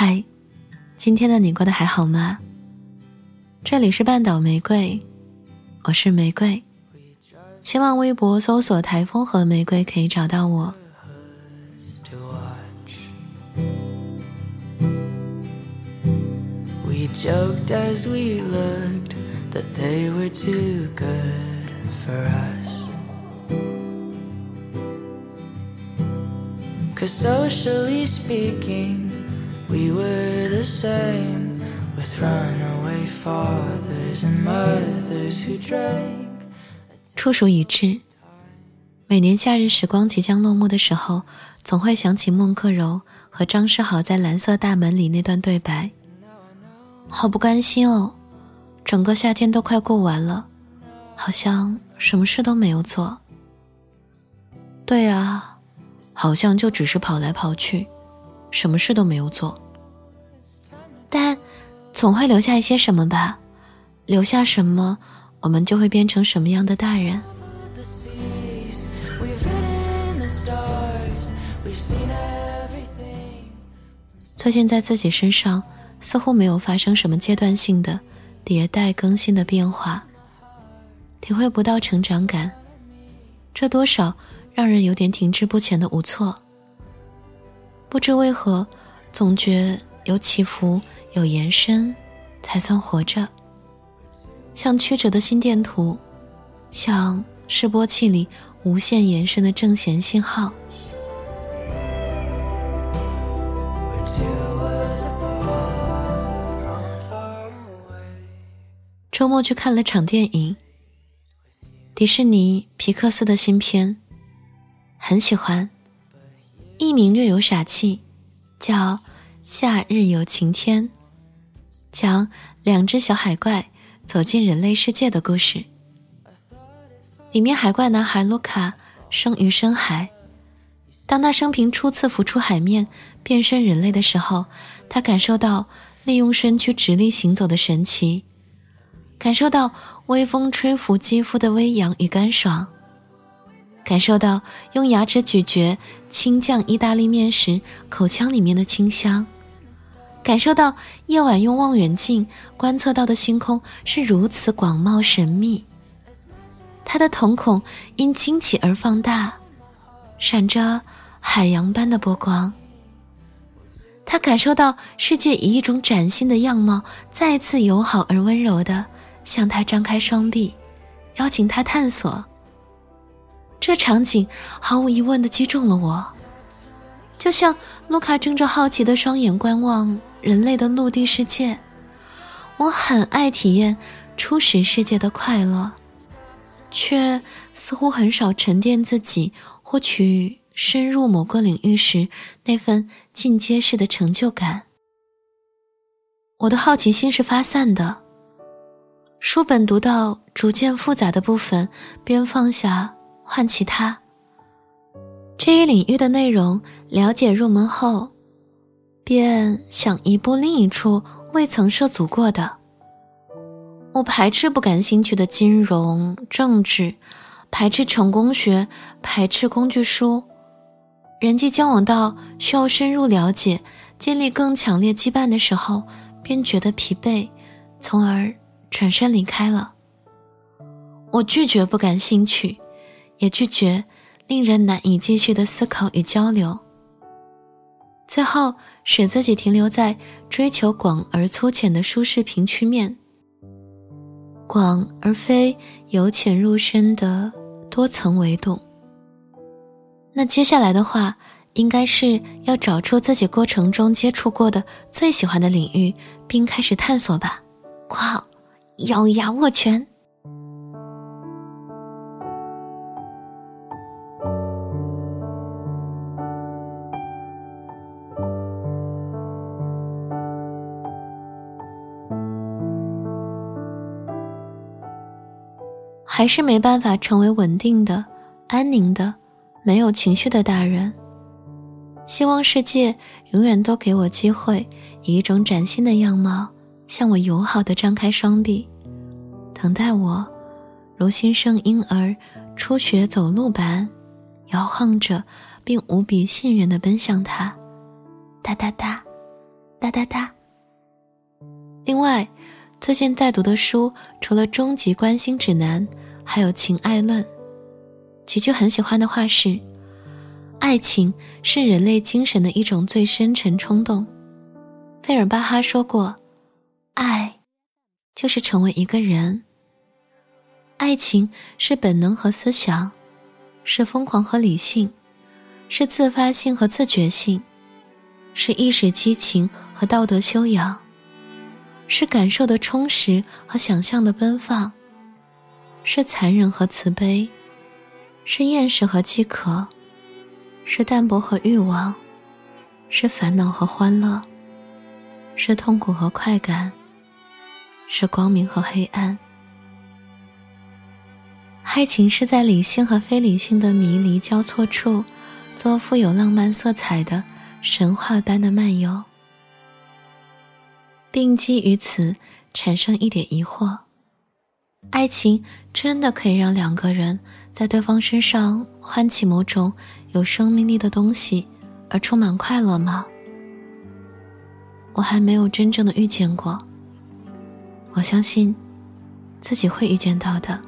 嗨，今天的你过得还好吗？这里是半岛玫瑰，我是玫瑰。新浪微博搜索“台风和玫瑰”可以找到我。Cause socially speaking, we were the same with runaway fathers and mothers who drank. 初属已至。每年夏日时光即将落幕的时候，总会想起孟克柔和张诗豪在《蓝色大门》里那段对白。好不甘心哦，整个夏天都快过完了，好像什么事都没有做。对啊，好像就只是跑来跑去，什么事都没有做。但总会留下一些什么吧？留下什么，我们就会变成什么样的大人。最近在自己身上。似乎没有发生什么阶段性的迭代更新的变化，体会不到成长感，这多少让人有点停滞不前的无措。不知为何，总觉有起伏、有延伸，才算活着。像曲折的心电图，像示波器里无限延伸的正弦信号。周末去看了场电影，迪士尼皮克斯的新片，很喜欢。一名略有傻气，叫《夏日有晴天》，讲两只小海怪走进人类世界的故事。里面海怪男孩卢卡生于深海，当他生平初次浮出海面，变身人类的时候，他感受到利用身躯直立行走的神奇。感受到微风吹拂肌肤的微痒与干爽，感受到用牙齿咀嚼青酱意大利面时口腔里面的清香，感受到夜晚用望远镜观测到的星空是如此广袤神秘。他的瞳孔因惊奇而放大，闪着海洋般的波光。他感受到世界以一种崭新的样貌，再次友好而温柔的。向他张开双臂，邀请他探索。这场景毫无疑问的击中了我，就像卢卡睁着好奇的双眼观望人类的陆地世界。我很爱体验初始世界的快乐，却似乎很少沉淀自己获取深入某个领域时那份进阶式的成就感。我的好奇心是发散的。书本读到逐渐复杂的部分，便放下，换其他。这一领域的内容了解入门后，便想移步另一处未曾涉足过的。我排斥不感兴趣的金融、政治，排斥成功学，排斥工具书。人际交往到需要深入了解、建立更强烈羁绊的时候，便觉得疲惫，从而。转身离开了。我拒绝不感兴趣，也拒绝令人难以继续的思考与交流。最后，使自己停留在追求广而粗浅的舒适平曲面，广而非由浅入深的多层维度。那接下来的话，应该是要找出自己过程中接触过的最喜欢的领域，并开始探索吧。括号。咬牙握拳，还是没办法成为稳定的、安宁的、没有情绪的大人。希望世界永远都给我机会，以一种崭新的样貌。向我友好的张开双臂，等待我，如新生婴儿初学走路般，摇晃着，并无比信任地奔向他。哒哒哒，哒哒哒。另外，最近在读的书除了《终极关心指南》，还有《情爱论》。几句很喜欢的话是：“爱情是人类精神的一种最深沉冲动。”费尔巴哈说过：“爱，就是成为一个人。爱情是本能和思想，是疯狂和理性，是自发性和自觉性，是意识激情和道德修养。”是感受的充实和想象的奔放，是残忍和慈悲，是厌食和饥渴，是淡泊和欲望，是烦恼和欢乐，是痛苦和快感，是光明和黑暗。爱情是在理性和非理性的迷离交错处，做富有浪漫色彩的神话般的漫游。并基于此产生一点疑惑：爱情真的可以让两个人在对方身上唤起某种有生命力的东西，而充满快乐吗？我还没有真正的遇见过，我相信自己会遇见到的。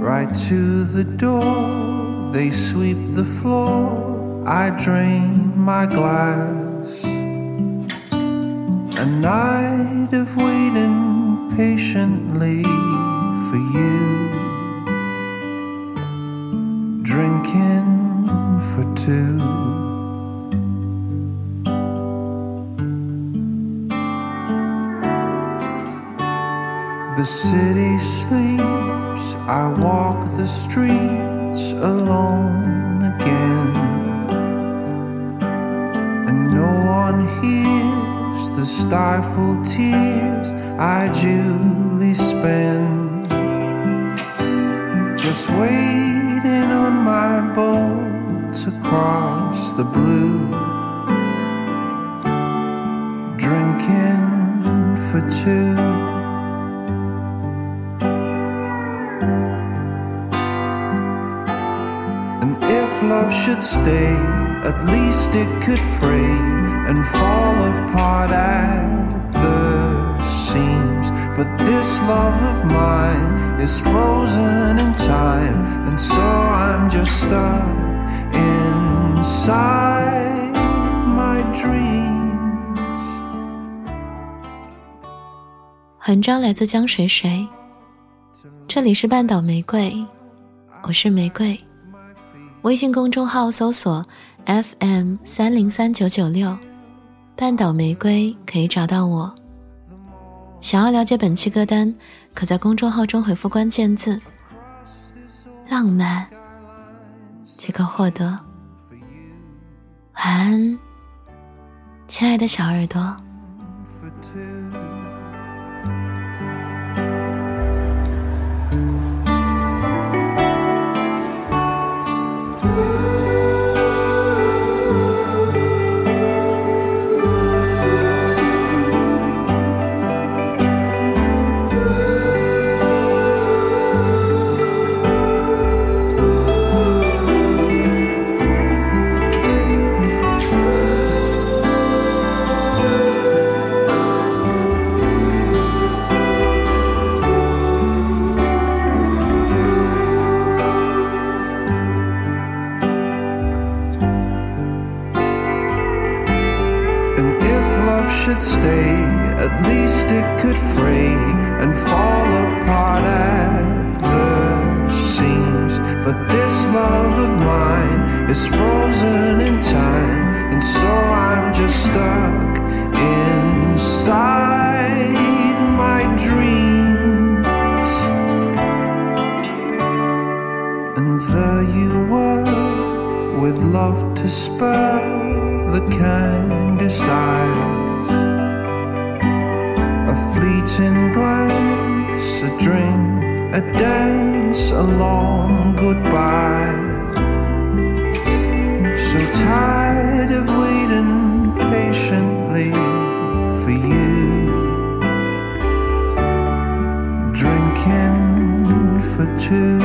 right to the door. They sweep the floor. I drain my glass. A night of waiting patiently for you. Drinking for two. The city sleeps I walk the streets stifled tears I duly spend. Just waiting on my boat to cross the blue, drinking for two. And if love should stay, at least it could fray and fall apart at the seams. But this love of mine is frozen in time, and so I'm just stuck inside my dreams. 文章来自江水水，这里是半岛玫瑰，我是玫瑰。微信公众号搜索 FM 三零三九九六，半岛玫瑰可以找到我。想要了解本期歌单，可在公众号中回复关键字“浪漫”即可获得。晚安，亲爱的小耳朵。Should stay, at least it could fray and fall apart at the seams. But this love of mine is frozen in time, a fleeting glance, a drink, a dance, a long goodbye. So tired of waiting patiently for you. Drinking for two.